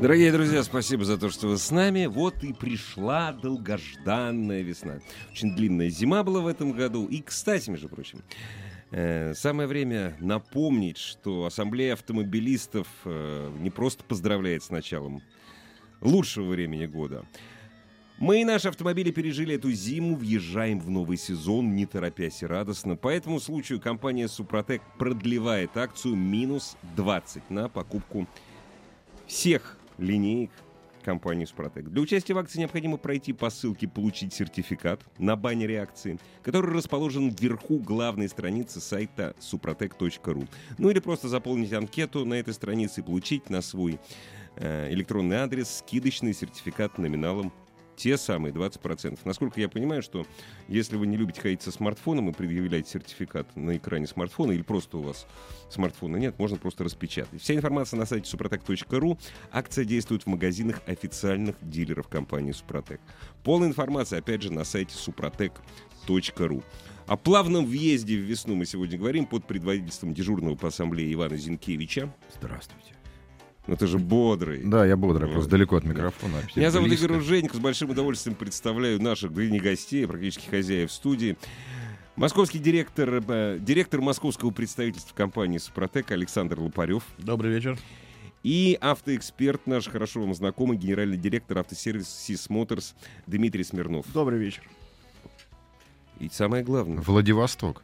Дорогие друзья, спасибо за то, что вы с нами. Вот и пришла долгожданная весна. Очень длинная зима была в этом году. И, кстати, между прочим, э, самое время напомнить, что Ассамблея автомобилистов э, не просто поздравляет с началом лучшего времени года. Мы и наши автомобили пережили эту зиму, въезжаем в новый сезон, не торопясь и радостно. По этому случаю компания «Супротек» продлевает акцию минус 20 на покупку всех линеек компании «Супротек». Для участия в акции необходимо пройти по ссылке «Получить сертификат» на баннере акции, который расположен вверху главной страницы сайта suprotec.ru. Ну или просто заполнить анкету на этой странице и получить на свой э, электронный адрес скидочный сертификат номиналом те самые 20%. Насколько я понимаю, что если вы не любите ходить со смартфоном и предъявляете сертификат на экране смартфона, или просто у вас смартфона нет, можно просто распечатать. Вся информация на сайте suprotec.ru. Акция действует в магазинах официальных дилеров компании Супротек. Полная информация, опять же, на сайте suprotec.ru. О плавном въезде в весну мы сегодня говорим под предводительством дежурного по ассамблее Ивана Зинкевича. Здравствуйте. Ну ты же бодрый. Да, я бодрый, просто далеко от микрофона. Меня зовут близко. Игорь Уженик. С большим удовольствием представляю наших да и не гостей, а практически хозяев студии. Московский директор, э, директор московского представительства компании «Супротек» Александр Лопарев. Добрый вечер. И автоэксперт наш, хорошо вам знакомый, генеральный директор автосервиса «Сис Моторс» Дмитрий Смирнов. Добрый вечер. И самое главное, Владивосток.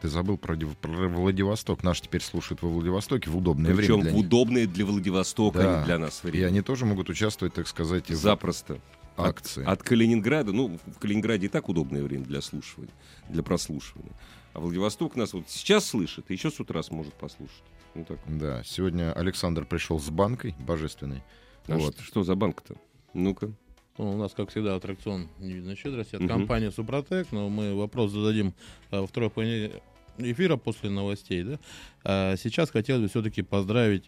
Ты забыл про, про Владивосток. Наш теперь слушают во Владивостоке в удобное причем время для в них. удобное для Владивостока, а Да. не для нас И время. они тоже могут участвовать, так сказать, в Запросто. акции. От Калининграда, ну, в Калининграде и так удобное время для слушания, для прослушивания. А Владивосток нас вот сейчас слышит, и еще с утра сможет послушать. Ну так. Да, сегодня Александр пришел с банкой божественной. А Вот. что, что за банк-то? Ну-ка. Ну, у нас, как всегда, аттракцион не видно щедрости от Мгм. компании Супротек, но мы вопрос зададим а, во второй половине эфира после новостей. Да? А сейчас хотелось бы все-таки поздравить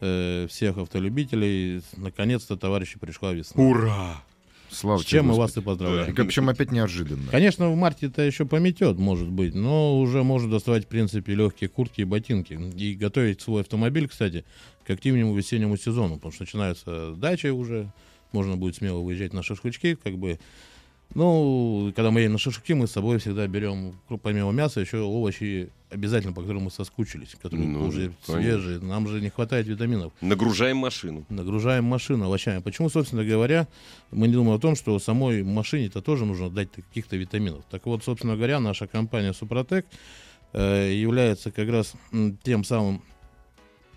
э, всех автолюбителей. Наконец-то, товарищи, пришла весна. Ура! Слава С чем мы вас и поздравляем. И, Причем опять неожиданно. Конечно, в марте это еще пометет, может быть, но уже можно доставать, в принципе, легкие куртки и ботинки. И готовить свой автомобиль, кстати, к активному весеннему сезону, потому что начинаются дачи уже, можно будет смело выезжать на шашлычки, как бы. Ну, когда мы едем на шашлыки, мы с собой всегда берем, помимо мяса, еще овощи обязательно, по которым мы соскучились, которые Ну, уже конечно. свежие. Нам же не хватает витаминов Нагружаем машину. нагружаем машину овощами. Почему, собственно говоря, мы не думаем о том, что самой машине-то тоже нужно дать каких-то витаминов. Так вот, собственно говоря, наша компания Супротек э, является как раз тем самым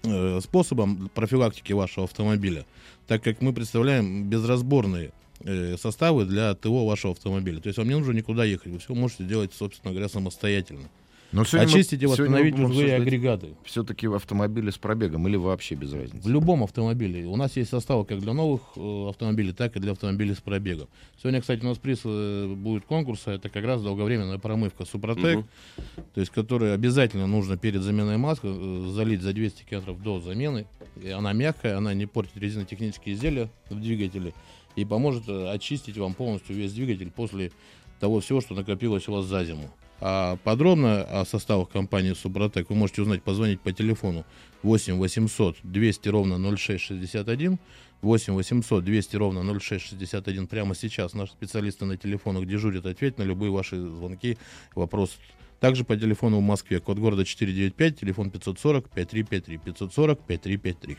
э, способом профилактики вашего автомобиля, так как мы представляем безразборные э, составы для ТО вашего автомобиля. То есть вам не нужно никуда ехать, вы все можете делать, собственно говоря, самостоятельно. Но сегодня мы- Очистить и сегодня мы восстановить будем узлы и агрегаты. Все-таки автомобили с пробегом или вообще без разницы? В любом автомобиле. У нас есть составы как для новых э, автомобилей, так и для автомобилей с пробегом. Сегодня, кстати, у нас приз э, будет конкурса. Это как раз долговременная промывка Супротек, Мгм. то есть которую обязательно нужно перед заменой маски э, залить за 200 километров до замены. И она мягкая, она не портит резинотехнические изделия в двигателе и поможет э, очистить вам полностью весь двигатель после того всего, что накопилось у вас за зиму. А подробно о составах компании Супротек вы можете узнать, позвонить по телефону 8 800 200 ровно 0661, 8 800 200 ровно 0661. Прямо сейчас наши специалисты на телефонах дежурят, ответят на любые ваши звонки, вопросы. Также по телефону в Москве, код города 495, телефон 540 5353, 540 5353.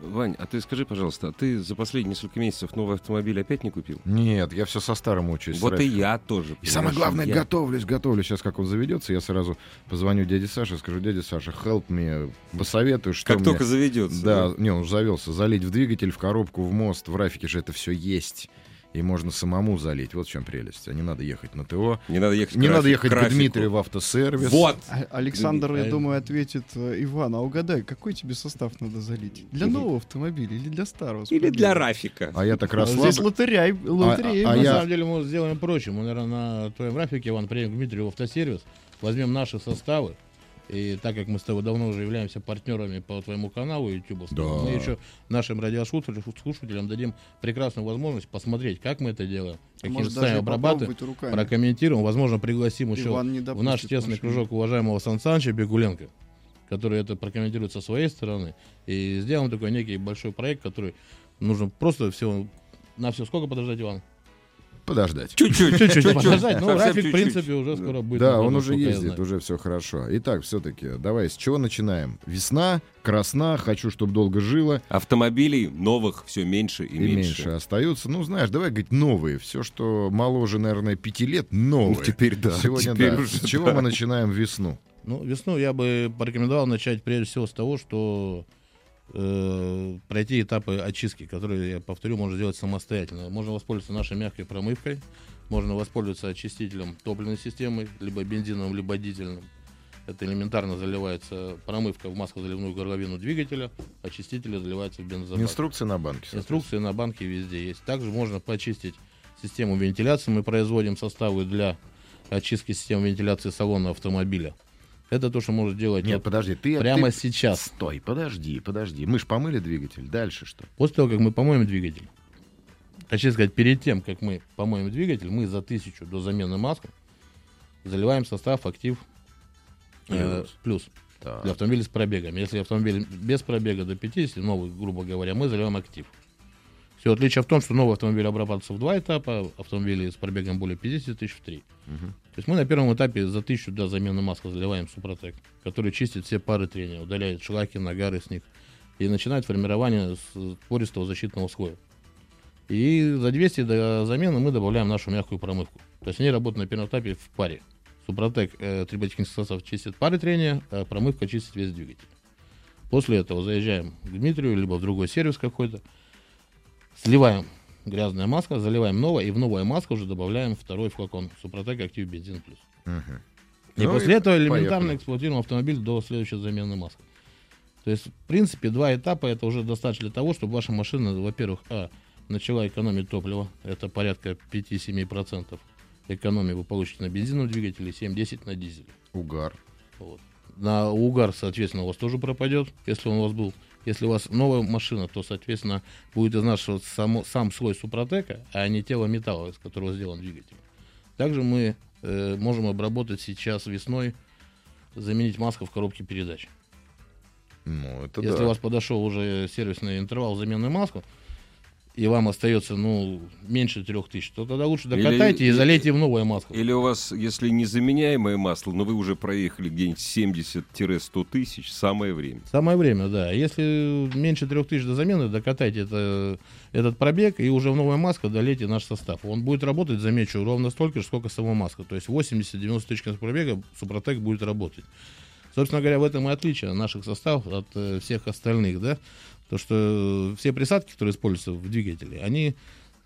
Вань, а ты скажи, пожалуйста, а ты за последние несколько месяцев новый автомобиль опять не купил? Нет, я все со старым учусь. вот и я тоже. И самое главное, я- готовлюсь, готовлюсь. Сейчас как он заведется, я сразу позвоню дяде Саше, скажу, дядя Саша, help me, посоветуй, что Как мне... только заведется. Да, не, он уже завелся. Залить в двигатель, в коробку, в мост, в рафике же это все есть. И можно самому залить. Вот в чем прелесть. А не надо ехать на ТО. Не надо ехать Не к надо ехать к. Дмитрию в автосервис. Вот! А- Александр, я Э, думаю, ответит э, Иван, а угадай, какой тебе состав надо залить? Для нового автомобиля или для старого? Или для Рафика. А я так А расслаблен. Здесь лотерея, лотерея. а на я- самом деле мы сделаем проще. Мы, наверное, на твоем графике, Иван, приедем к Дмитрию в автосервис, возьмем наши составы, и так как мы с тобой давно уже являемся партнерами по твоему каналу YouTube, Да. мы еще нашим радиослушателям слушателям дадим прекрасную возможность посмотреть, как мы это делаем, какие Может, даже обрабатываем, прокомментируем, возможно, пригласим еще в наш тесный машину. кружок уважаемого Сан Саныча Бегуленко, который это прокомментирует со своей стороны. И сделаем такой некий большой проект, который нужно просто всего на все сколько подождать, Иван? Подождать. Чуть-чуть. Чуть-чуть подождать. Ну, Рафик, в принципе, уже скоро будет. Да, он уже ездит, уже все хорошо. Итак, все-таки, давай, с чего начинаем? Весна, красна, хочу, чтобы долго жило. Автомобилей новых все меньше и, И меньше. остаются. Ну, знаешь, давай говорить новые. Все, что моложе, наверное, пяти лет, новые. Ну, теперь да, Сегодня теперь да. уже С чего да. мы начинаем весну? Ну, весну я бы порекомендовал начать прежде всего с того, что э, пройти этапы очистки, которые, я повторю, можно сделать самостоятельно. Можно воспользоваться нашей мягкой промывкой, можно воспользоваться очистителем топливной системы, либо бензиновым, либо дизельным. Это элементарно заливается промывка в маслозаливную горловину двигателя, очиститель заливается в бензобак. Инструкция на банке. Инструкции на банке везде есть. Также можно почистить систему вентиляции. Мы производим составы для очистки системы вентиляции салона автомобиля. Это то, что может делать Нет, вот подожди, ты... прямо ты- сейчас. Стой, подожди, подожди. Мы ж помыли двигатель. Дальше что? После того, как мы помоем двигатель, точнее сказать, перед тем, как мы помоем двигатель, мы за тысячу до замены масла заливаем состав актив э, Плюс. плюс Так. для автомобиля с пробегом. Если автомобиль без пробега до 50, новый, грубо говоря, мы заливаем актив. Все отличие в том, что новый автомобиль обрабатывается в два этапа, автомобили с пробегом более 50 тысяч в три. Мгм. То есть мы на первом этапе за тысячу до замены масла заливаем Супротек, который чистит все пары трения, удаляет шлаки, нагары с них и начинает формирование с- пористого защитного слоя. И за 200 до замены мы добавляем нашу мягкую промывку. То есть они работают на первом этапе в паре. Супротек э, триботехнический состав чистит пары трения, а промывка чистит весь двигатель. После этого заезжаем к Дмитрию, либо в другой сервис какой-то, сливаем грязное масло, заливаем новое, и в новое масло уже добавляем второй флакон Супротек Актив Бензин Плюс. Мгм. И Ну после и этого элементарно поехали. эксплуатируем автомобиль до следующей замены масла. То есть, в принципе, два этапа это уже достаточно для того, чтобы ваша машина, во-первых, а, начала экономить топливо, это порядка 5-7% экономии вы получите на бензиновом двигателе, 7-10 на дизеле. Угар. Вот. На угар, соответственно, у вас тоже пропадет, если он у вас был. Если у вас новая машина, то, соответственно, будет изнашиваться само, сам слой супротека, а не тело металла, из которого сделан двигатель. Также мы э, можем обработать сейчас весной, заменить маску в коробке передач. Ну, это Если да. у вас подошел уже сервисный интервал замены маску, и вам остается, ну, меньше трех тысяч, то тогда лучше Или- докатайте и или- залейте в новое масло. Или у вас, если незаменяемое масло, но вы уже проехали где-нибудь 70-100 тысяч, самое время. Самое время, да. Если меньше трех тысяч до замены, докатайте это, этот пробег и уже в новое маска долейте наш состав. Он будет работать, замечу, ровно столько же, сколько сама маска. То есть 80-90 тысяч пробега Супротек будет работать. Собственно говоря, в этом и отличие наших составов от э, всех остальных, да. То, что все присадки, которые используются в двигателе, они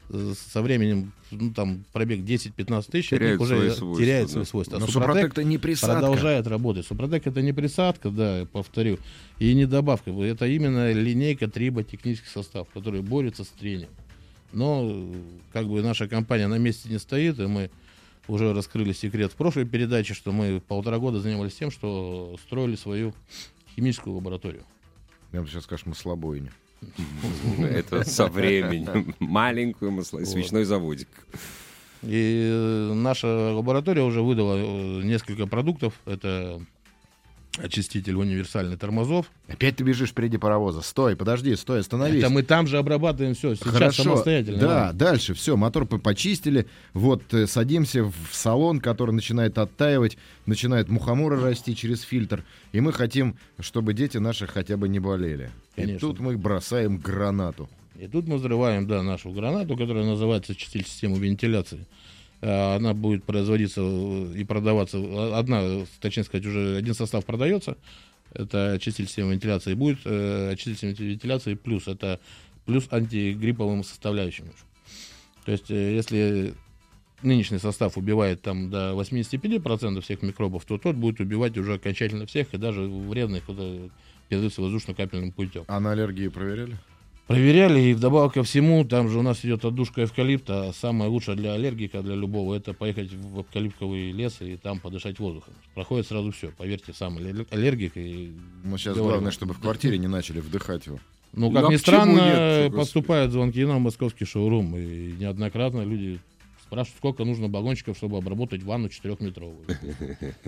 э, со временем, ну, там, пробег 10-15 тысяч, Теряют уже свои свойства, теряет да. свои свойства. А Но Супротек Супротек-то не присадка. продолжает работать. Супротек это не присадка, да, я повторю, и не добавка. Это именно линейка триботехнический состав, который борется с трением. Но э, как бы наша компания на месте не стоит, и мы уже раскрыли секрет в прошлой передаче, что мы полтора года занимались тем, что строили свою химическую лабораторию. Я бы сейчас скажешь, мы слабойня. Это со временем. Маленькую масло, свечной заводик. И наша лаборатория уже выдала э, несколько продуктов. Это очиститель универсальный тормозов. Опять ты бежишь впереди паровоза. Стой, подожди, стой, остановись. Это мы там же обрабатываем все. Сейчас Хорошо. самостоятельно. Да, дальше все, мотор по- почистили. Вот э, садимся в салон, который начинает оттаивать, начинает мухоморы расти через фильтр. И мы хотим, чтобы дети наши хотя бы не болели. И Конечно. тут мы бросаем гранату. И тут мы взрываем, да, нашу гранату, которая называется очиститель системы вентиляции. А, Она будет производиться э, и продаваться. э, Одна, э, точнее сказать, уже один состав продается. Это очиститель системы вентиляции. Будет э, очиститель вентиляции плюс. Это плюс антигрипповым составляющим. То есть, э, если нынешний состав убивает там до 85% всех микробов, то тот будет убивать уже окончательно всех, и даже вредных э, передаются воздушно-капельным путем. А на аллергии проверяли? Проверяли, и вдобавок ко всему, там же у нас идет отдушка эвкалипта, а самое лучшее для аллергика, для любого, это поехать в эвкалиптовый лес и там подышать воздухом. Проходит сразу все, поверьте, сам аллер- аллергик. И Ну, сейчас говорю, главное, чтобы в квартире не начали вдыхать его. Ну, Ну, как а ни странно, нет, поступают звонки на московский шоурум, и неоднократно люди спрашивают, сколько нужно баллончиков, чтобы обработать ванну четырехметровую.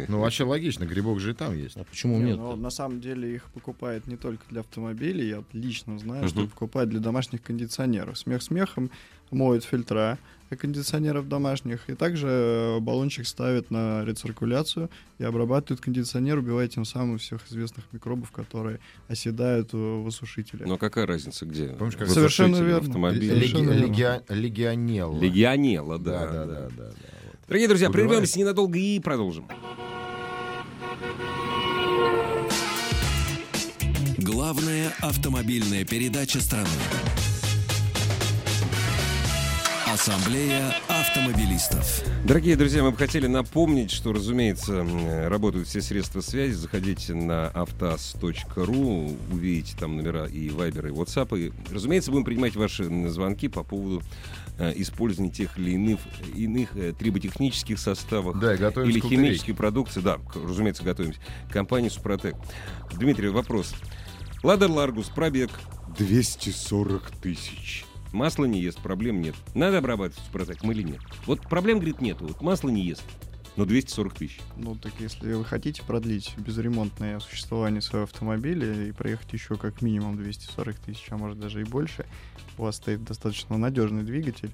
Ну, вообще логично, грибок же и там есть. А почему Не, нет? ну, на самом деле их покупают не только для автомобилей, я лично знаю, что покупают для домашних кондиционеров. Смех смехом моют фильтра кондиционеров домашних, и также э, баллончик ставят на рециркуляцию и обрабатывают кондиционер, убивая тем самым всех известных микробов, которые оседают в осушителе. Но какая разница, где? Помнишь, как- Совершенно верно. автомобиле. Леги- Совершенно верно. легиа- Легионелла. Легионела, да. Да, да, да, да. да. Дорогие друзья, Убивает. прервемся ненадолго и продолжим. Главная автомобильная передача страны. Ассамблея автомобилистов. Дорогие друзья, мы бы хотели напомнить, что, разумеется, работают все средства связи. Заходите на автаз.ру, увидите там номера и вайбер, и WhatsApp. И, разумеется, будем принимать ваши звонки по поводу э, использования тех или иных, иных э, триботехнических составов Да, или химической продукции. Да, разумеется, готовимся. Компания «Супротек». Дмитрий, вопрос. Ладер Ларгус, пробег 240 тысяч. Масло не ест, проблем нет. Надо обрабатывать супротек или нет? Вот проблем, говорит, нету. Вот масло не ест, но 240 тысяч. Ну, так если вы хотите продлить безремонтное существование своего автомобиля и проехать еще как минимум 240 тысяч, а может даже и больше, у вас стоит достаточно надежный двигатель,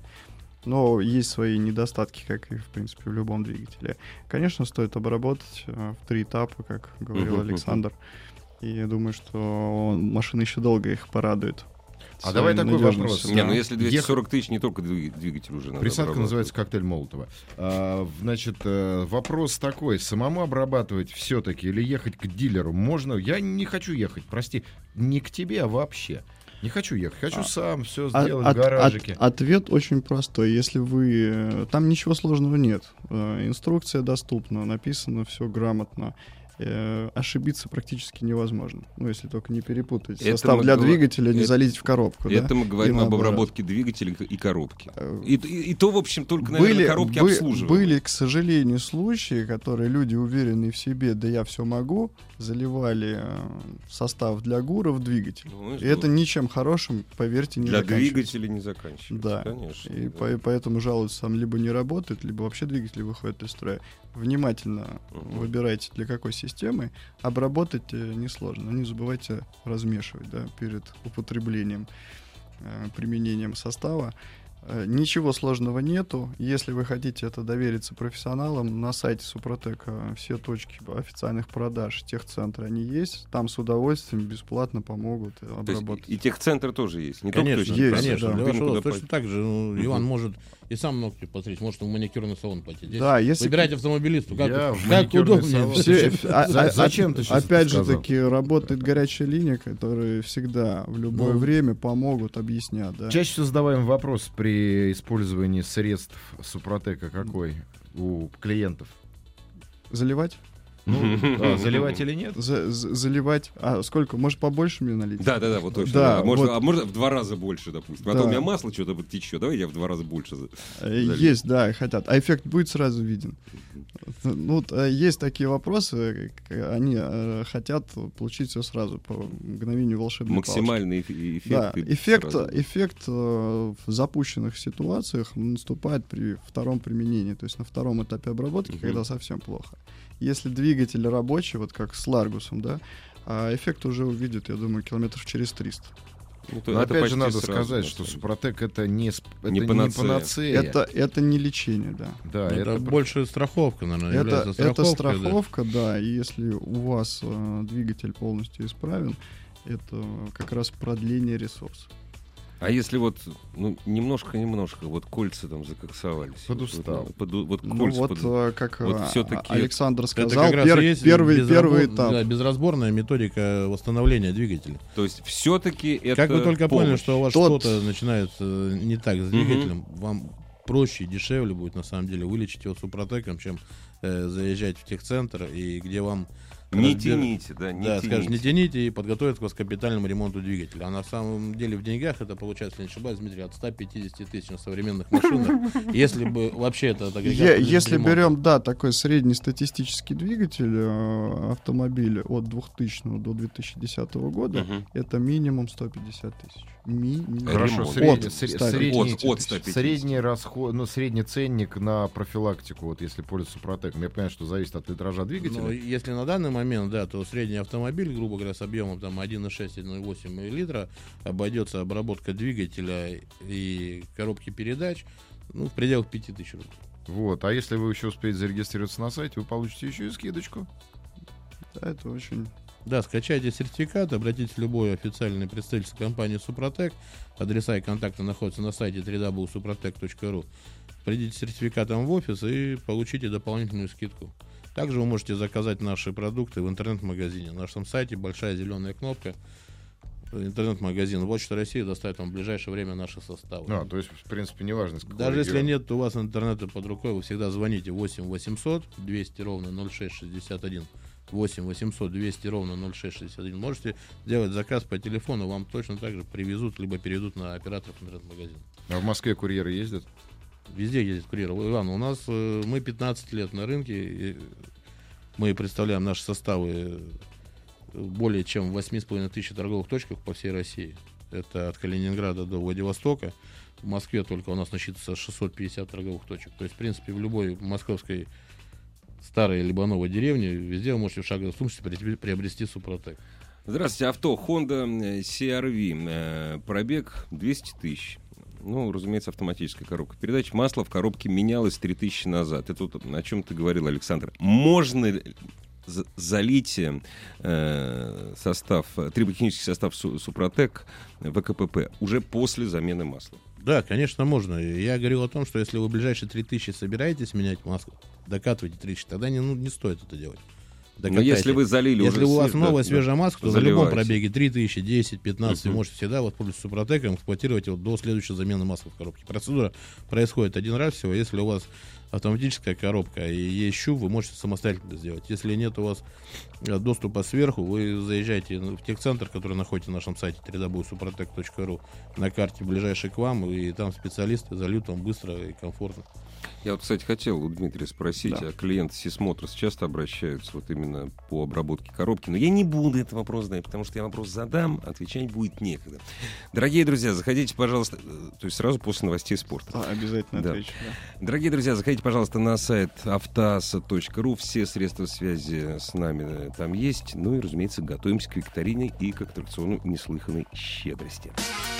но есть свои недостатки, как и, в принципе, в любом двигателе. Конечно, стоит обработать э, в три этапа, как говорил мгм. Александр. И я думаю, что машина еще долго их порадует. А давай такой вопрос. Не, ну если 240 тысяч, не только двиг- двигатель уже надо Присадка называется коктейль Молотова. А, значит, э, вопрос такой: самому обрабатывать все-таки или ехать к дилеру можно? Я не хочу ехать, прости, не к тебе, а вообще. Не хочу ехать, хочу А- сам все А- сделать от- в гаражике. от- ответ очень простой. Если вы... э, Там ничего сложного нет. Э, Инструкция доступна, написано все грамотно. Э, Ошибиться практически невозможно. Ну, если только не перепутать. Это Состав для говор- двигателя не это- залить в коробку. да? Это мы говорим об обработке двигателя и коробки. Э, И, и- и то, в общем, только, наверное, были, коробки бы- обслуживают. были, к сожалению, случаи, которые люди, уверенные в себе, да я все могу, заливали э, состав для ГУРа в двигатель. Ну, и И это ничем хорошим, поверьте, не Для заканчивается. двигателя не заканчивается. Да. Конечно. И да. по- поэтому жалуются, там либо не работает, либо вообще двигатель выходит из строя. Внимательно Мгм. выбирайте для какой системы. Обработать э, несложно. Не забывайте размешивать да, перед употреблением, э, применением состава. Э, Ничего сложного нету. Если вы хотите это довериться профессионалам, на сайте Супротека все точки официальных продаж техцентра они есть. Там с удовольствием бесплатно помогут э, То есть обработать. и техцентр тоже есть. Не Конечно, только есть, конечно. да. Для вашего точно пойти. так же. ну, Мгм. Иван может и сам ногти постричь, может в маникюрный салон пойти. Здесь Да, если Выбирайте автомобилисту, как, Я как удобнее. салон. Все, а- а- зачем ты щас Опять это же сказал? таки работает горячая линия, которая всегда в любое Ну. время помогут, объяснят. Да. Чаще всего задаваем вопрос при использовании средств Супротека какой у клиентов? Заливать? Ну, а, заливать или нет? За- за- заливать. А сколько? Может, побольше мне налить? Да, да, да, вот точно. Да, да. Можно, вот. А можно в два раза больше, допустим. А то Да. у меня масло что-то вот течет. Давай я в два раза больше. Э, залить. Есть, да, хотят. А эффект будет сразу виден. Ну, вот, э, есть такие вопросы, к- они э, хотят получить все сразу по мгновению волшебной палочки. Максимальный эф- эффект. Да, эффект, сразу. эффект э, в запущенных ситуациях наступает при втором применении, то есть на втором этапе обработки, Мгм. когда совсем плохо. Если двигатель рабочий, вот как с Ларгусом, да, а эффект уже увидит, я думаю, километров через 300. Ну, Но это опять же надо сразу, сказать, что Супротек это не, это Не не панацея. панацея. Это, это не лечение, да. да, Это, это, больше страховка, наверное, Это, является это страховкой, да. страховка, да. И если у вас э, двигатель полностью исправен, это как раз продление ресурса. А если вот, ну, немножко-немножко, вот кольца там закоксовались. Подустал. Вот, под- вот Ну кольца вот, под- э, как вот э, всё-таки Александр Это сказал, как раз пер- есть первый, первый этап. Да, безразборная методика восстановления двигателя. То есть все-таки это Как вы только поняли, помощь. что у вас Тот- что-то начинает э, не так с двигателем, вам проще и дешевле будет на самом деле вылечить его супротеком, чем э, заезжать в техцентр и где вам Не разбер- тяните, да, не да, тяните. скажешь, не тяните и подготовят вас к капитальному ремонту двигателя. А на самом деле в деньгах это получается, если не ошибаюсь, Дмитрий, от 150 тысяч на современных машинах. Если бы вообще. Е- без Если ремонта. берем, да, такой среднестатистический двигатель э, автомобиля от 2000 до 2010 года, это минимум 150 тысяч. Минимум. Хорошо, средний, От сре- 100 средний, От- от 150. средний расход, ну, средний ценник на профилактику, вот если пользоваться Супротеком. Я понимаю, что зависит от литража двигателя. Ну, если на данный момент, да, то средний автомобиль, грубо говоря, с объемом там 1,6-1,8 литра, обойдется обработка двигателя и коробки передач ну, в пределах 5000 рублей. Вот, а если вы еще успеете зарегистрироваться на сайте, вы получите еще и скидочку. Да, это очень... Да, скачайте сертификат, обратитесь в любой официальный представительство компании Супротек. Адреса и контакты находятся на сайте www.suprotec.ru. Придите с сертификатом в офис и получите дополнительную скидку. Также вы можете заказать наши продукты в интернет-магазине. На нашем сайте большая зеленая кнопка. Интернет-магазин Почта России доставит вам в ближайшее время наши составы. А, то есть, в принципе, неважно, Даже если региона. нет у вас интернета под рукой, вы всегда звоните 8 800 200 ровно 0661. 8 800 200 ровно 0661. Можете сделать заказ по телефону, вам точно так же привезут, либо перейдут на операторов интернет-магазина. А в Москве курьеры ездят? Везде ездит курьер. Иван, у нас э, мы 15 лет на рынке, мы представляем наши составы э, более чем в 8,5 тысяч торговых точках по всей России. Это от Калининграда до Владивостока. В Москве только у нас насчитывается 650 торговых точек. То есть, в принципе, в любой московской старой либо новой деревне везде вы можете в шаговой при- приобрести Супротек. Здравствуйте, авто Honda э, CRV, пробег 200 тысяч. Ну, разумеется, автоматическая коробка передач. Масло в коробке менялось 3000 назад. Это вот о чем ты говорил, Александр. Можно ли за- залить э, состав, триботехнический состав Су- Супротек в КПП уже после замены масла? Да, конечно, можно. Я говорил о том, что если вы ближайшие 3000 собираетесь менять маску, докатывайте 3000, тогда не, ну, не стоит это делать. Но если вы залили Если уже у вас свеж- новая да, свежая маска, то на любом заливайте. пробеге 3000, 10, 15 вы Мгм. можете всегда воспользоваться супротеком, эксплуатировать его до следующей замены масла в коробке. Процедура происходит один раз всего. Если у вас автоматическая коробка и есть щуп, вы можете самостоятельно сделать. Если нет у вас э, доступа сверху, вы заезжаете в техцентр, который находится на нашем сайте www.suprotec.ru на карте ближайший к вам, и там специалисты зальют вам быстро и комфортно. Я вот, кстати, хотел у Дмитрия спросить, Да. а клиенты Сисмотрос часто обращаются вот именно по обработке коробки, но я не буду этот вопрос знать, потому что я вопрос задам, отвечать будет некогда. Дорогие друзья, заходите, пожалуйста, э, то есть сразу после новостей спорта. Да, обязательно Да. отвечу. да. Дорогие друзья, заходите, пожалуйста, на сайт автоаса.ру. Все средства связи с нами э, там есть. Ну и, разумеется, готовимся к викторине и к аттракциону неслыханной щедрости.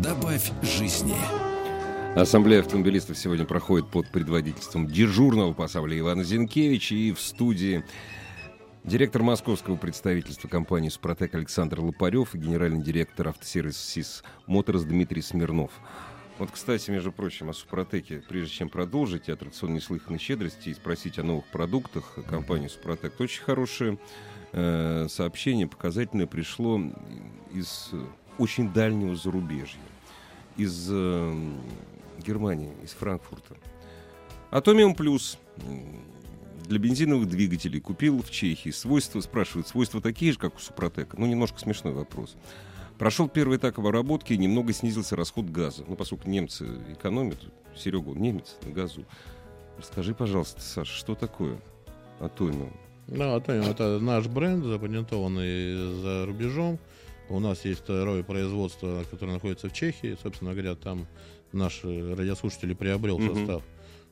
Добавь жизни. Ассамблея автомобилистов сегодня проходит под предводительством дежурного по ассамблее Ивана Зинкевича и в студии директор московского представительства компании «Супротек» Александр Лопарев и генеральный директор автосервиса СИС «Моторс» Дмитрий Смирнов. Вот, кстати, между прочим, о «Супротеке», прежде чем продолжить и аттракцион неслыханной щедрости и спросить о новых продуктах компании «Супротек», очень хорошее э, сообщение, показательное, пришло из очень дальнего зарубежья, из э, Германии, из Франкфурта. Атомиум Плюс для бензиновых двигателей купил в Чехии. Свойства, спрашивают, свойства такие же, как у Супротека? Ну, немножко смешной вопрос. Прошел первый этап обработки, и немного снизился расход газа. Ну, поскольку немцы экономят, Серега, он немец на газу. Расскажи, пожалуйста, Саша, что такое Атомиум? Да, Атомиум это наш бренд, запатентованный за рубежом. У нас есть второе производство, которое находится в Чехии. Собственно говоря, там наш э, радиослушатель приобрел Мгм. состав.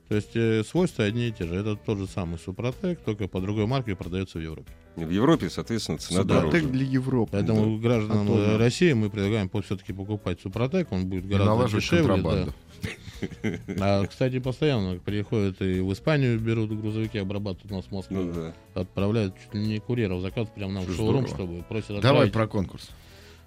То есть э, свойства одни и те же. Это тот же самый Супротек, только по другой марке продается в Европе. В Европе, соответственно, цена Супротек дороже. для Европы. Поэтому гражданам А то да. России мы предлагаем все-таки покупать Супротек, он будет И гораздо дешевле. да. А, кстати, постоянно приходят и в Испанию берут грузовики, обрабатывают у нас в Москве. Ну да. Отправляют чуть ли не курьеров заказ прямо нам в шоурум, здорово. чтобы просят Давай отправить про конкурс.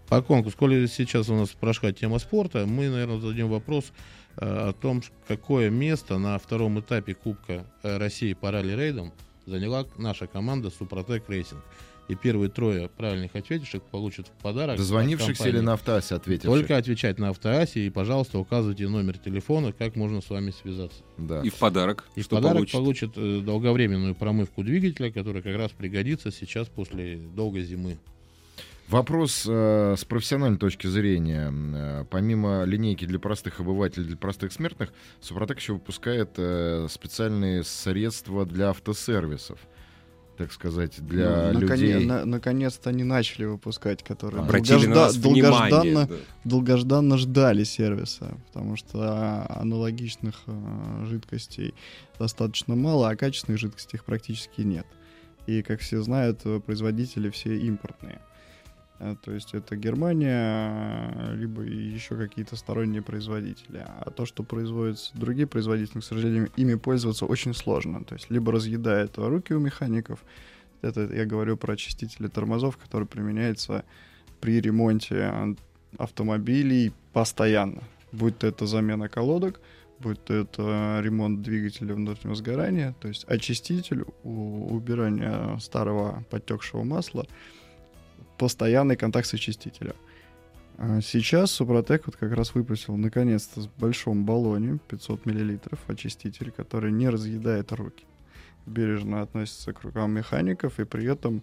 по конкурсу. Коли сейчас у нас прошла тема спорта, мы, наверное, зададим вопрос э, о том, какое место на втором этапе Кубка э, России по ралли-рейдам заняла наша команда Супротек Racing. И первые трое правильных ответивших получат в подарок. Дозвонившихся или на автоасе ответивших? Только отвечать на автоассе и, пожалуйста, указывайте номер телефона, как можно с вами связаться. Да. И в подарок. И в подарок получит? получит э, долговременную промывку двигателя, которая как раз пригодится сейчас после долгой зимы. Вопрос э, с профессиональной точки зрения. Э, помимо линейки для простых обывателей, для простых смертных, Супротек еще выпускает э, специальные средства для автосервисов. Так сказать, для Ну, людей. на- наконец-то они начали выпускать, которые на нас долгожда- внимание. долгожданно, да. долгожданно ждали сервиса, потому что а, аналогичных а, жидкостей достаточно мало, а качественных жидкостей их практически нет. И, как все знают, э, производители все импортные. А, То есть это Германия, либо еще какие-то сторонние производители. А то, что производятся другие производители, к сожалению, ими пользоваться очень сложно. То есть либо разъедает руки у механиков, это я говорю про очистители тормозов, который применяется при ремонте автомобилей постоянно. Будь то это замена колодок, будь то это ремонт двигателя внутреннего сгорания, то есть очиститель, убирание старого подтекшего масла, постоянный контакт с очистителем. А Сейчас Супротек вот как раз выпустил наконец-то в большом баллоне 500 мл очиститель, который не разъедает руки. Бережно относится к рукам механиков и при этом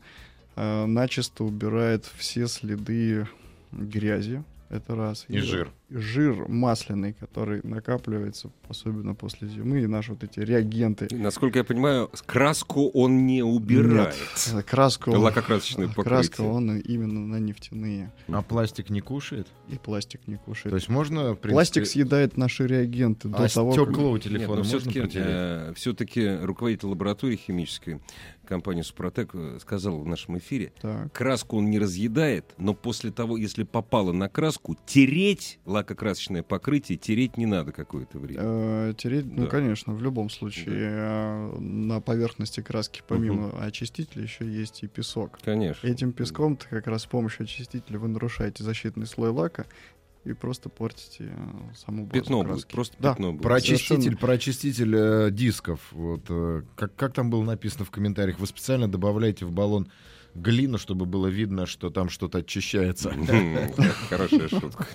э, начисто убирает все следы грязи. Это раз. И жир. Жир масляный, который накапливается, особенно после зимы, и наши вот эти реагенты. Насколько я понимаю, краску он не убирает. Нет, краску, Лакокрасочное краска покрытие. он именно на нефтяные. А пластик не кушает? И пластик не кушает. То есть можно, принципе, Пластик съедает наши реагенты а до того, как... стекло у Нет, телефона но можно все-таки, протереть? все-таки руководитель лаборатории химической компании Супротек э, сказал в нашем эфире, Так. краску он не разъедает, но после того, если попало на краску, тереть лакокрасочное покрытие, тереть не надо какое-то время. Э, тереть, ну, конечно, в любом случае. э, На поверхности краски, помимо очистителя, еще есть и песок. Конечно. Этим песком ты как раз с помощью очистителя вы нарушаете защитный слой лака и просто портите э, саму базу Пятно будет, краски. просто Да. пятно будет. Про очиститель, про очиститель э, дисков. Вот, э, как, как там было написано в комментариях? Вы специально добавляете в баллон глину, чтобы было видно, что там что-то очищается. Хорошая шутка.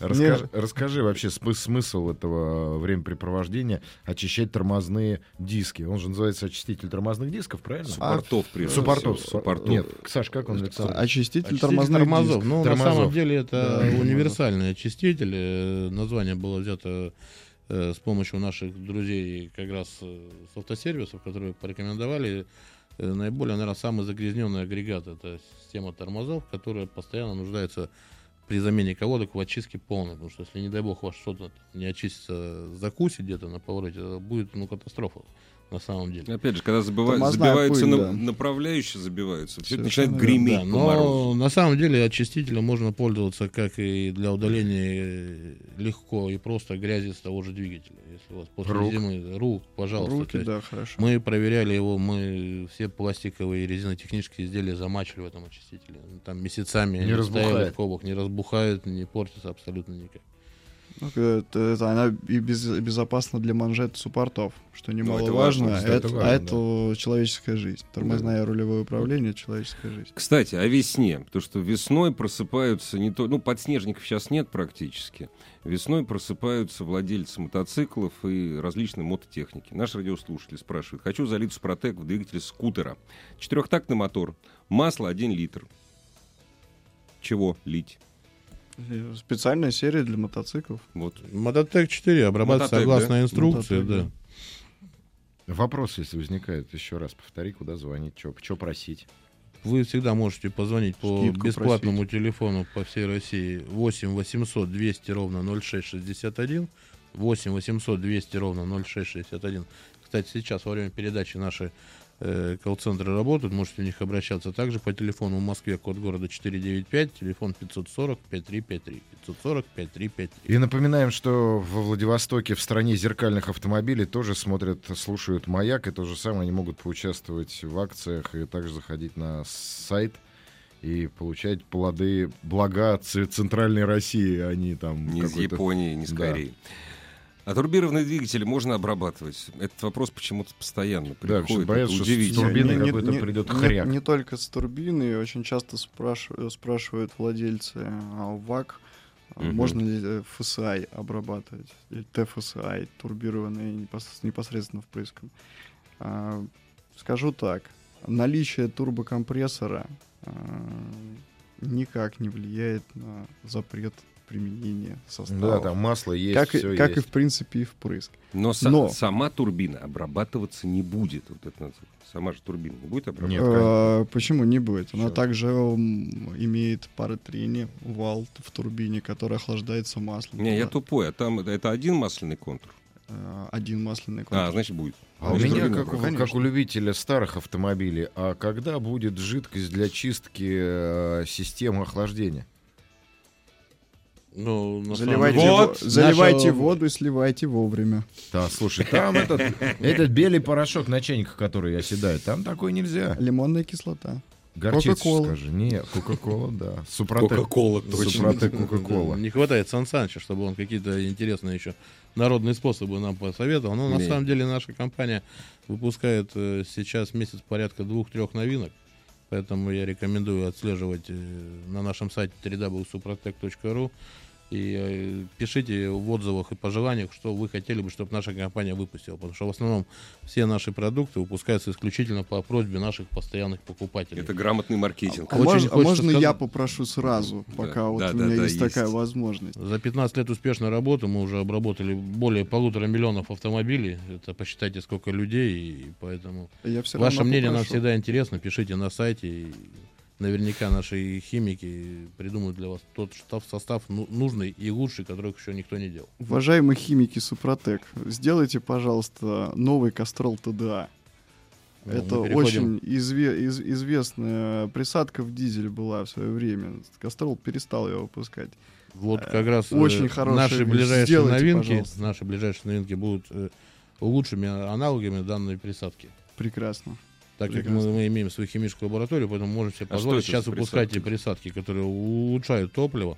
Расскажи, вообще смы- смысл этого времяпрепровождения очищать тормозные диски. Он же называется очиститель тормозных дисков, правильно? Суппортов, прежде Суппортов. Нет, Саш, как он, Александр? Очиститель, тормозных тормозов. Ну, на самом деле это универсальный очиститель. Э, Название было взято э, с помощью наших друзей как раз э, с автосервисов, которые порекомендовали наиболее, наверное, самый загрязненный агрегат. Это система тормозов, которая постоянно нуждается при замене колодок в очистке полной. Потому что если, не дай бог, ваш что-то не очистится, закусит где-то на повороте, это будет ну, катастрофа на самом деле. Опять же, когда забыва- Тормозная забиваются пыль, на- да. направляющие, забиваются, все это начинает греметь Да, но морозу. на самом деле очистителем можно пользоваться как и для удаления э, легко и просто грязи с того же двигателя. Если у вас после Рук. зимы рук, пожалуйста. Руки, да, хорошо. Мы проверяли его, мы все пластиковые и резинотехнические изделия замачивали в этом очистителе. Там месяцами Не они стояли разбухает. в кобах, не разбухают, не портятся абсолютно никак. Ну, это, это она и без- безопасна для манжет суппортов, что Ну, это немаловажно. важно, кстати, это, важно, а это человеческая жизнь. Тормозное рулевое управление — это человеческая жизнь. Кстати, о весне. Потому что весной просыпаются не то... Ну, подснежников сейчас нет практически. Весной просыпаются владельцы мотоциклов и различной мототехники. Наш радиослушатель спрашивает. Хочу залить Супротек в двигатель скутера. Четырехтактный мотор. Масло 1 литр. Чего лить? И Специальная серия для мотоциклов. Вот. Мототек 4 обрабатывается Мототек, согласно да? инструкции, Мототек, да. Вопрос, если возникает, еще раз повтори, куда звонить, что просить. Вы всегда можете позвонить по Скидку бесплатному телефону по всей России 8 800 200 ровно 0661. 8 800 200 ровно 0661. Кстати, сейчас во время передачи наши э, колл-центры работают, можете в них обращаться. Также по телефону в Москве код города 495, телефон 540 5353. 540 5353. И напоминаем, что во Владивостоке, в стране зеркальных автомобилей, тоже смотрят, слушают «Маяк», и то же самое они могут поучаствовать в акциях и также заходить на сайт и получать плоды, блага центральной России, а не там Не из Японии, не с Да. А турбированные двигатели можно обрабатывать? Этот вопрос почему-то постоянно Да, приходит. что боятся, Это что с удивительно. турбиной какой-то придет не- хряк. не только с турбины, очень часто спрашивают, спрашивают владельцы а, ВАК, Мгм. можно ли э, ФСИ обрабатывать, или ТФСИ, турбированные непос- непосредственно впрыском. А, Скажу так, наличие турбокомпрессора а, никак не влияет на запрет применения состава. Да, там масло есть, как, и- все как и есть. в принципе и впрыск. Но, са- Но- сама турбина обрабатываться не будет. Вот это Сама же турбина не будет обрабатываться? Нет. А, почему не будет? Она Всё. также имеет паротрение, вал в турбине, который охлаждается маслом. Не, я тупой. А там это, один масляный контур? а, один масляный А, контур. значит, будет. А у меня, как, у- будет. как у любителя старых автомобилей, а когда будет жидкость для чистки э, системы охлаждения? Ну, Заливайте, Вот, во- заливайте наша- воду и сливайте вовремя. Да, слушай, там этот, этот белый порошок на чайниках, который оседает, там такой нельзя. Лимонная кислота. Горчицу Кока-кола. скажи. Не, Кока-кола, да. Супротек. Кока-кола, точно. Супротек Кока-кола. Не хватает Сан Саныча, чтобы он какие-то интересные еще народные способы нам посоветовал. Но на самом деле наша компания выпускает э, сейчас месяц порядка двух-трех новинок. Поэтому я рекомендую отслеживать э, на нашем сайте www.suprotec.ru и э, пишите в отзывах и пожеланиях, что вы хотели бы, чтобы наша компания выпустила. Потому что в основном все наши продукты выпускаются исключительно по просьбе наших постоянных покупателей. Это грамотный маркетинг. А, Очень мож- а можно сказать- я попрошу сразу, Да, пока вот да, у да, меня да, есть, такая есть. возможность. За 15 лет успешной работы мы уже обработали более полутора миллионов автомобилей. Это посчитайте, сколько людей, и поэтому Я все ваше мнение нам попрошу. всегда интересно. Пишите на сайте. и наверняка наши химики придумают для вас тот штаб, состав ну- нужный и лучший, которых еще никто не делал. Уважаемые химики Супротек, сделайте, пожалуйста, новый Кастрол ТДА. Ну, Это очень изве- из- известная присадка в дизель была в свое время. Кастрол перестал ее выпускать. Вот Э, как раз э, очень хорошая наши ближайшие Сделайте, новинки, пожалуйста. наши ближайшие новинки будут э, лучшими аналогами данной присадки. Прекрасно. Так как мы, мы имеем свою химическую лабораторию, поэтому можем себе А позволить это сейчас выпускать присадки? эти присадки, которые улучшают топливо,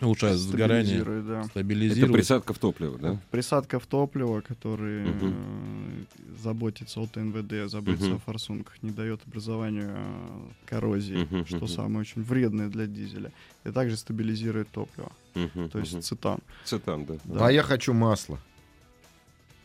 улучшают сгорание, Стабилизирует, да. Это стабилизируют. присадка в топливо, да? Присадка в топливо, который Мгм. э, заботится от НВД, заботится Мгм. о форсунках, не дает образованию э, коррозии, Мгм, что самое очень вредное для дизеля. И также стабилизирует топливо, Мгм, то есть мгм. цитан. Цитан, да. Да. А я хочу масло.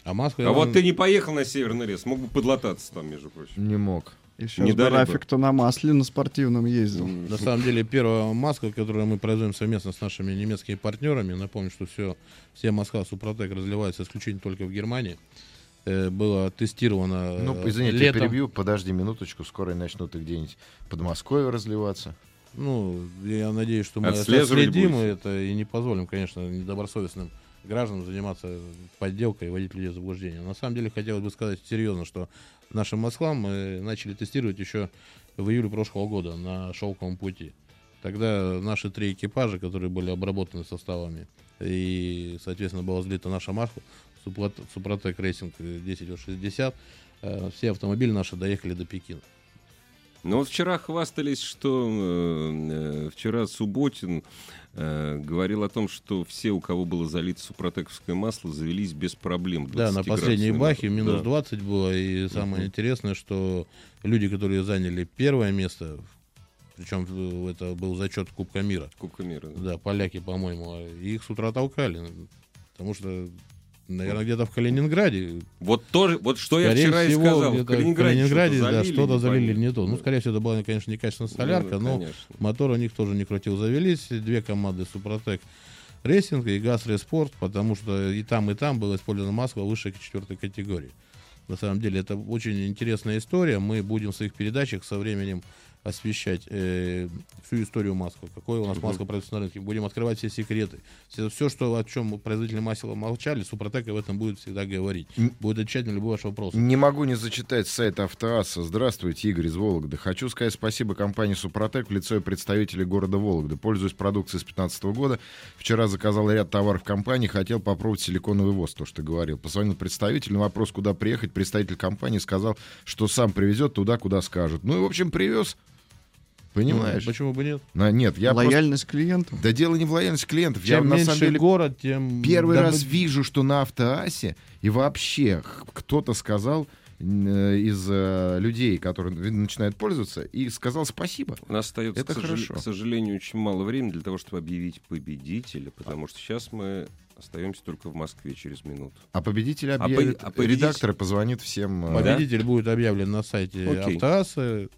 А маска... А вот ты не поехал на Северный лес, мог бы подлататься там, между прочим. Не мог. И сейчас Не бы. Рафик-то на масле на спортивном ездил. На самом деле, первая маска, которую мы производим совместно с нашими немецкими партнерами, напомню, что все, все масла Супротек разливаются исключительно только в Германии, э, было тестировано Ну, э, извините, я летом. перебью. Подожди минуточку, скоро начнут и где-нибудь Подмосковье разливаться. Ну, я надеюсь, что мы это Отслеживать следим будете? это и не позволим, конечно, недобросовестным гражданам заниматься подделкой и вводить людей в заблуждение. На самом деле, хотелось бы сказать серьезно, что наши масла мы начали тестировать еще в июле прошлого года на шелковом пути. Тогда наши три экипажа, которые были обработаны составами, и, соответственно, была слита наша Супрот- Супротек Racing 1060, э, все автомобили наши доехали до Пекина. Ну вот вчера хвастались, что э, э, вчера Субботин э, говорил о том, что все, у кого было залито супротековское масло, завелись без проблем. Да, на 20-градусной последней бахе масло. минус Да. 20 было. И самое Мгм. интересное, что люди, которые заняли первое место, причем э, это был зачет Кубка мира, Кубка мира. да. да, поляки, по-моему, их с утра толкали. Потому что, наверное, где-то в Калининграде, Вот тоже, вот что я скорее вчера и всего, сказал. где-то В Калининграде, Калининграде, что-то да, залили, что-то не залили не то. Ну, Да. скорее всего, это была, конечно, некачественная солярка, Ну, но. Мотор у них тоже не крутил, завелись. Две команды Супротек Racing и ГАЗ Рейд Спорт, потому что и там, и там было использовано масло высшей четвертой категории. На самом деле это очень интересная история. Мы будем в своих передачах со временем освещать э, всю историю масла, какое у нас Мгм. масло продается на рынке. Будем открывать все секреты. Все, все, что, о чем производители масла молчали, Супротек об этом будет всегда говорить. Будет отвечать на любой ваш вопрос. Не могу не зачитать с сайта Автоасса. Здравствуйте, Игорь из Вологды. Хочу сказать спасибо компании Супротек в лице представителей города Вологды. Пользуюсь продукцией с 2015 года. Вчера заказал ряд товаров компании, хотел попробовать силиконовый воз, то, что говорил. Позвонил представитель, на вопрос, куда приехать, представитель компании сказал, что сам привезет туда, куда скажут. Ну и, в общем, привез. Понимаешь? Ну, почему бы нет? На- нет, я просто... Лояльность клиенту. Да дело не в лояльности клиентов. я Чем на меньше самом деле город, тем... Первый да, раз вижу, что на автоассе и вообще кто-то сказал э, из э, людей, которые начинают пользоваться, и сказал спасибо. У нас остается, Это к, сожале- хорошо. к сожалению, очень мало времени для того, чтобы объявить победителя, потому что сейчас мы остаемся только в Москве через минуту. А победитель А по- объявит, а победитель- редактор позвонит всем. э, Победитель будет объявлен на сайте Окей. Автоассы.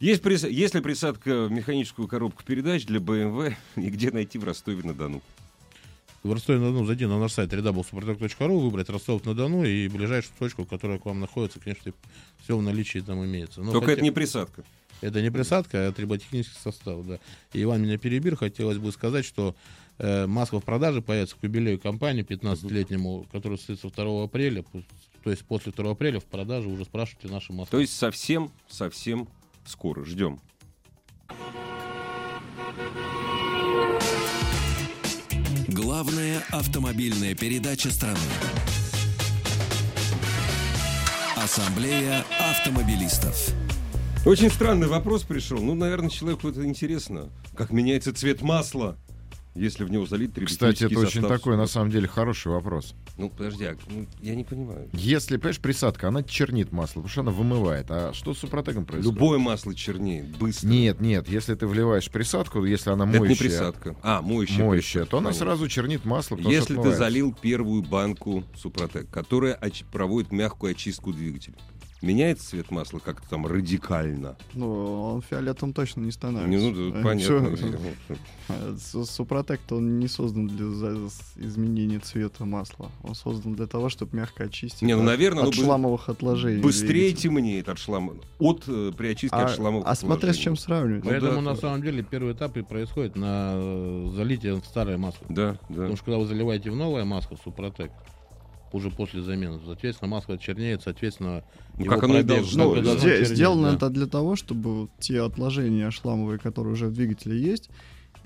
Есть прис- Если присадка в механическую коробку передач для BMW, и где найти в Ростове-на-Дону? В Ростове-на-Дону зайди на наш сайт www.suprotec.ru, выбрать Ростов-на-Дону и ближайшую точку, которая к вам находится, конечно, все в наличии там имеется. Но Только хотя- это не присадка. Это не присадка, а триботехнический состав, да. И Иван меня перебил, хотелось бы сказать, что э, масло в продаже появится к юбилею компании 15-летнему, который состоится 2 апреля. То есть после 2 апреля в продаже уже спрашивайте наши масла. То есть совсем, совсем скоро. Ждем. Главная автомобильная передача страны. Ассамблея автомобилистов. Очень странный вопрос пришел. Ну, наверное, человеку это интересно. Как меняется цвет масла, если в него залить Кстати, это очень состав. такой, на самом деле, хороший вопрос. Ну, подожди, а, ну, я не понимаю. Если, понимаешь, присадка, она чернит масло, потому что она вымывает. А что с супротеком происходит? Любое масло чернеет быстро. Нет, нет, если ты вливаешь присадку, если она это моющая, не присадка. А, моющая. моющая, присадка, то она сразу чернит масло. Если ты залил первую банку Супротек, которая оч- проводит мягкую очистку двигателя, меняется цвет масла как-то там радикально? Ну, он фиолетовым точно не становится. Не, ну, да, понятно. чё? А, Су- Супротек-то он не создан для изменения цвета масла. Он создан для того, чтобы мягко очистить Не, ну, от- наверное, от оно бы шламовых отложений. Быстрее двигателя. темнеет от шлама. От, э, при очистке А, от шламовых а смотря с чем сравнивать. Ну Поэтому да, на да. самом деле первый этап и происходит на э, залитие в старое масло. Да, да. Потому что когда вы заливаете в новое масло Супротек, уже после замены, соответственно, масло чернеет, соответственно, Ну, как оно и пробег должно чернеть, сделано да. это для того, чтобы вот те отложения шламовые, которые уже в двигателе есть,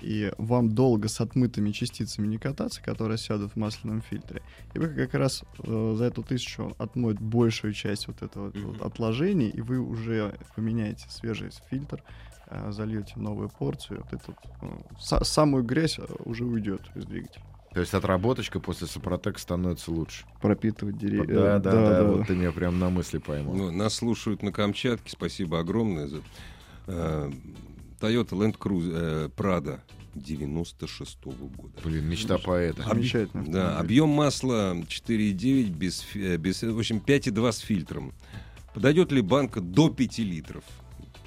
и вам долго с отмытыми частицами не кататься, которые сядут в масляном фильтре. И вы как раз э, за эту тысячу отмоет большую часть вот этого вот Мгм. отложений, и вы уже поменяете свежий фильтр, э, зальете новую порцию, вот эту э, са- самую грязь э, уже уйдет из двигателя. То есть отработочка после супротека становится лучше. Пропитывать деревья. Да, да, да, вот ты меня прям на мысли поймал. Ну, нас слушают на Камчатке. Спасибо огромное за э, Toyota Land Cruiser э, Prado 96 года. Блин, мечта поэта. Замечательно. Да, объем масла 4,9 без, э, без, э, в общем, 5,2 с фильтром. Подойдет ли банка до 5 литров?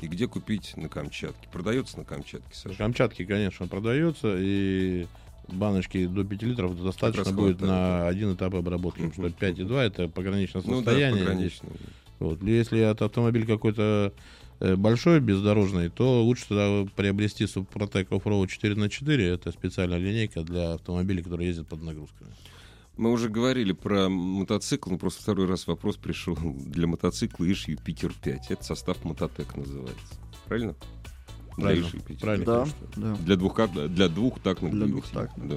И где купить на Камчатке? Продается на Камчатке, На Саша? Камчатке, конечно, продается, и баночки до 5 литров достаточно будет хватает, на один этап обработки. Потому что 5,2 это пограничное Ну да, состояние. погранично. Вот. Если это автомобиль какой-то э, большой, бездорожный, то лучше тогда приобрести Suprotec Offroad 4 на 4 Это специальная линейка для автомобилей, которые ездят под нагрузками. Мы уже говорили про мотоцикл, но просто второй раз вопрос пришел. Для мотоцикла иш Юпитер 5. Это состав Мототек называется. Правильно? Правильно, Для правильно. 5. Да, да. Для, двух, для двухтактных Для двигателей. двухтактных. Да.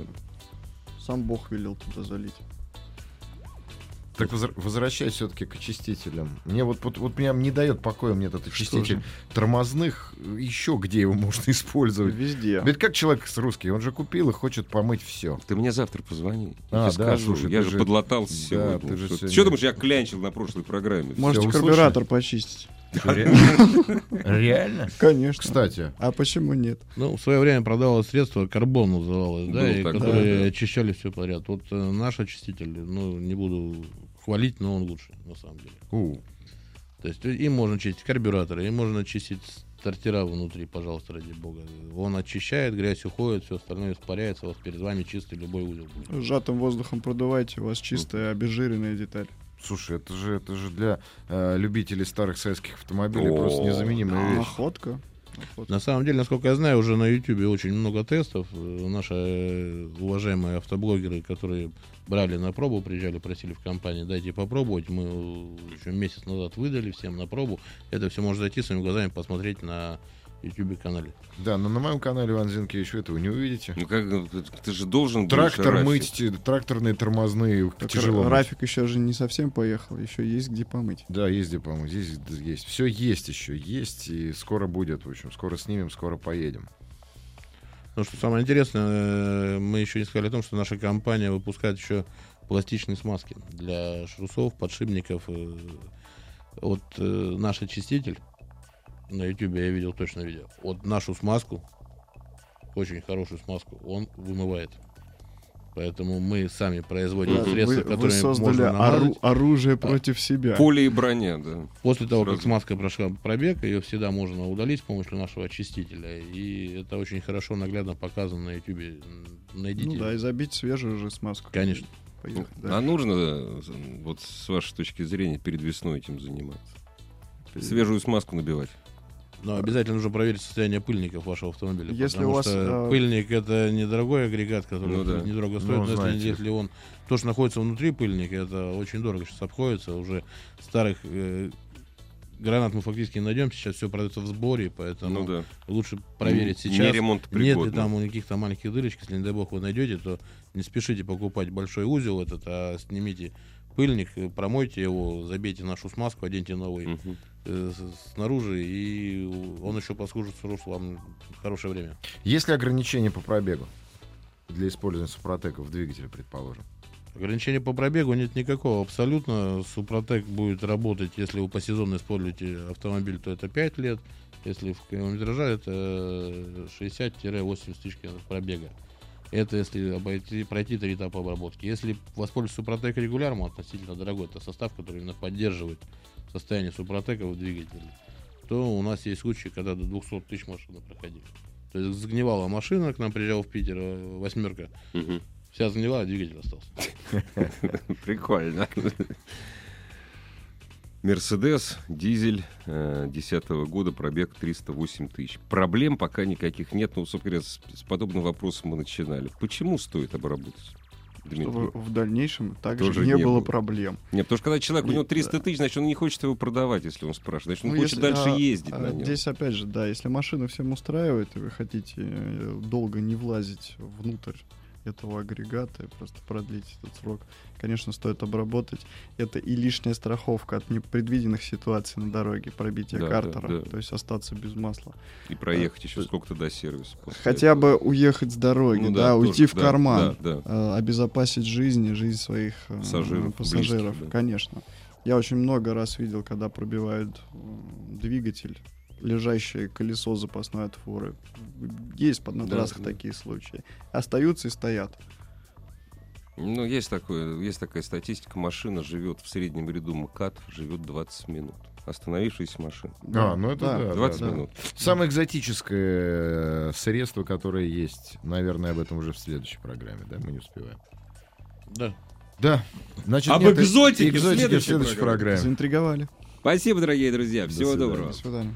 Сам Бог велел туда залить. Так возра- возвращаясь все-таки к очистителям. Мне вот, вот, вот меня не дает покоя мне этот очиститель тормозных. Еще где его можно использовать? Везде. Ведь как человек с русский, он же купил и хочет помыть все. Ты мне завтра позвони. А, я да, скажу. слушай, я же подлатался Да, сегодня. ты же что, сегодня- что думаешь, я клянчил на прошлой программе? Можете карбюратор почистить. Реально? Конечно. Кстати, А почему нет? Ну, в свое время продавалось средство карбон называлось, да, и которые очищали все подряд. Вот э, наш очиститель, ну, не буду хвалить, но он лучше, на самом деле. То есть э, им можно чистить карбюраторы, им можно чистить стартера внутри, пожалуйста, ради бога. Он очищает, грязь уходит, все остальное испаряется, у вас перед вами чистый любой узел будет. Сжатым воздухом продувайте, у вас чистая обезжиренная деталь. Слушай, это же, это же для э, любителей старых советских автомобилей О. просто незаменимая вещь. Находка. Находка. На самом деле, насколько я знаю, уже на YouTube очень много тестов. Э, Наши э, уважаемые автоблогеры, которые брали на пробу, приезжали, просили в компании, дайте попробовать. Мы э, еще месяц назад выдали всем на пробу. Это все можно зайти своими глазами посмотреть на YouTube канале. Да, но на моем канале Иван Зинкевич вы этого не увидите. Ну как, ну, ты, же должен Трактор мыть, те- тракторные тормозные Так тяжело. мыть. Рафик еще же не совсем поехал, еще есть где помыть. Да, есть где помыть, здесь есть. Все есть еще, есть, и скоро будет, в общем. Скоро снимем, скоро поедем. Но что самое интересное, э, мы еще не сказали о том, что наша компания выпускает еще пластичные смазки для шрусов, подшипников. э, Вот э, наш очиститель, на YouTube я видел точно видео, вот нашу смазку, очень хорошую смазку, он вымывает. Поэтому мы сами производим Да, средства, вы, вы которые создали можно ору- оружие против себя. Поле и броня, да. После того, как Сразу. смазка прошла пробег, ее всегда можно удалить с помощью нашего очистителя. И это очень хорошо наглядно показано на YouTube. Найдите. Ну да, и забить свежую же смазку. Конечно. Поехать, да. А нужно, э, вот с вашей точки зрения, перед весной этим заниматься? Свежую смазку набивать. Но обязательно нужно проверить состояние пыльников вашего автомобиля. Если потому у вас, что э, пыльник это недорогой агрегат, который Ну да. недорого стоит. Ну, но если, знаете. если он то, что находится внутри пыльника, это очень дорого сейчас обходится. Уже старых э, гранат мы фактически не найдем. Сейчас все продается в сборе, поэтому Ну да. лучше проверить Не сейчас. ремонт Нет ли там у каких-то маленьких дырочек, если, не дай бог, вы найдете, то не спешите покупать большой узел этот, а снимите пыльник, э, промойте его, забейте нашу смазку, оденьте новый э, с- снаружи, и он еще послужит служит вам хорошее время. Есть ли ограничения по пробегу для использования супротека в двигателе, предположим? Ограничения по пробегу нет никакого. Абсолютно Супротек будет работать, если вы по сезону используете автомобиль, то это 5 лет. Если в километража, это 60-80 тысяч километров пробега. Это если обойти, пройти три этапа обработки. Если воспользоваться Супротек регулярно, относительно дорогой, это состав, который именно поддерживает состояние Супротека в двигателе, то у нас есть случаи, когда до 200 тысяч машины проходили. То есть загнивала машина, к нам приезжал в Питер э, восьмерка, Мгм. вся загнила, а двигатель остался. Прикольно. Мерседес, дизель 2010 года, пробег 308 тысяч. Проблем пока никаких нет. Ну, собственно говоря, с, с подобным вопросом мы начинали. Почему стоит обработать? Дмитрий? Чтобы в дальнейшем также Тоже не, не было было. проблем. Нет, потому что когда человек, у Не, него 300 тысяч, значит, он не хочет его продавать, если он спрашивает. Значит, он Ну, хочет если, дальше а, ездить а, на нем. Здесь опять же, да, если машина всем устраивает, и вы хотите э, долго не влазить внутрь этого агрегата и просто продлить этот срок, конечно, стоит обработать. Это и лишняя страховка от непредвиденных ситуаций на дороге, пробития Да, да, картера, да. то есть остаться без масла. И проехать еще сколько-то до сервиса. Хотя этого. бы уехать с дороги, Ну да, тоже, уйти в да, карман, Да, да. э, обезопасить жизнь и жизнь своих э, Пассажиров, пассажиров, близких, да. конечно. Я очень много раз видел, когда пробивают э, двигатель, лежащее колесо запасной от фуры. Есть под на Да, трассах да. такие случаи. Остаются и стоят. Ну, есть, такое, есть такая статистика. Машина живет в среднем ряду МКАД, живет 20 минут. Остановившаяся машина. А, ну это да. 20 да. минут. Самое экзотическое э, средство, которое есть, наверное, об этом уже в следующей программе, да, мы не успеваем. Да. Да. Значит, Об нет, экзотике экзотике в следующей следующей программе. программе. Заинтриговали. Спасибо, дорогие друзья. Всего свидания. доброго. До свидания.